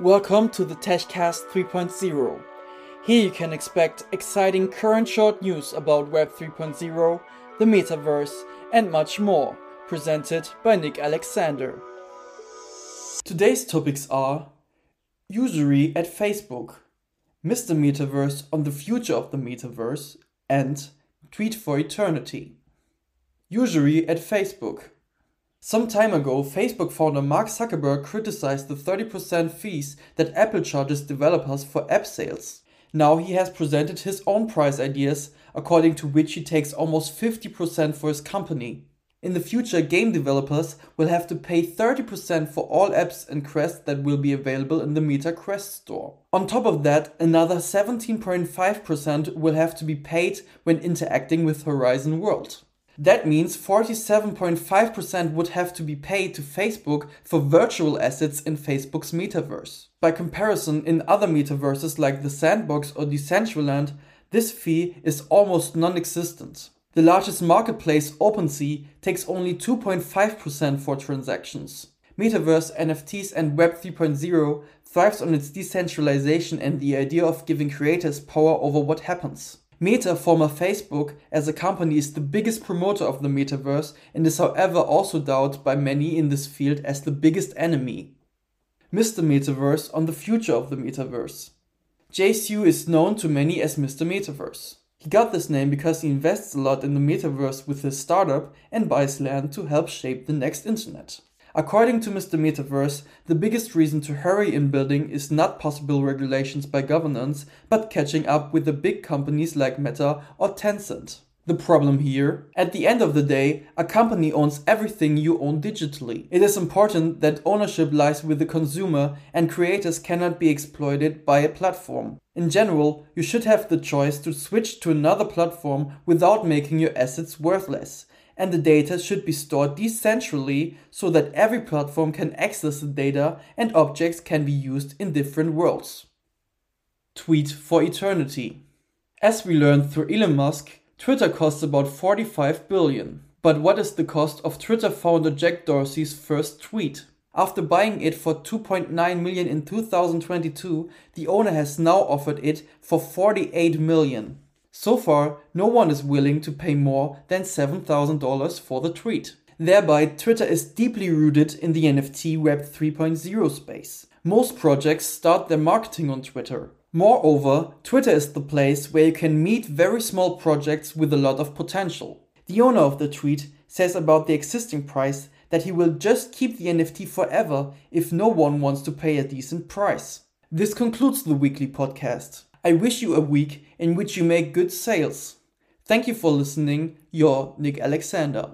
Welcome to the TechCast 3.0. Here you can expect exciting current short news about Web 3.0, the metaverse, and much more, presented by Nick Alexander. Today's topics are Usury at Facebook, Mr. Metaverse on the future of the metaverse, and Tweet for Eternity. Usury at Facebook. Some time ago, Facebook founder Mark Zuckerberg criticized the 30% fees that Apple charges developers for app sales. Now he has presented his own price ideas, according to which he takes almost 50% for his company. In the future, game developers will have to pay 30% for all apps and quests that will be available in the Meta Quest store. On top of that, another 17.5% will have to be paid when interacting with Horizon World. That means 47.5% would have to be paid to Facebook for virtual assets in Facebook's metaverse. By comparison, in other metaverses like the Sandbox or Decentraland, this fee is almost non existent. The largest marketplace, OpenSea, takes only 2.5% for transactions. Metaverse, NFTs, and Web 3.0 thrives on its decentralization and the idea of giving creators power over what happens. Meta, former Facebook, as a company is the biggest promoter of the metaverse and is however also doubted by many in this field as the biggest enemy. Mr. Metaverse on the future of the metaverse. Jay Su is known to many as Mr. Metaverse. He got this name because he invests a lot in the metaverse with his startup and buys land to help shape the next internet. According to Mr. Metaverse, the biggest reason to hurry in building is not possible regulations by governance, but catching up with the big companies like Meta or Tencent. The problem here? At the end of the day, a company owns everything you own digitally. It is important that ownership lies with the consumer and creators cannot be exploited by a platform. In general, you should have the choice to switch to another platform without making your assets worthless and the data should be stored decentrally so that every platform can access the data and objects can be used in different worlds. Tweet for eternity. As we learned through Elon Musk, Twitter costs about 45 billion. But what is the cost of Twitter founder Jack Dorsey's first tweet? After buying it for 2.9 million in 2022, the owner has now offered it for 48 million. So far, no one is willing to pay more than $7,000 for the tweet. Thereby, Twitter is deeply rooted in the NFT Web 3.0 space. Most projects start their marketing on Twitter. Moreover, Twitter is the place where you can meet very small projects with a lot of potential. The owner of the tweet says about the existing price that he will just keep the NFT forever if no one wants to pay a decent price. This concludes the weekly podcast. I wish you a week in which you make good sales. Thank you for listening. Your Nick Alexander.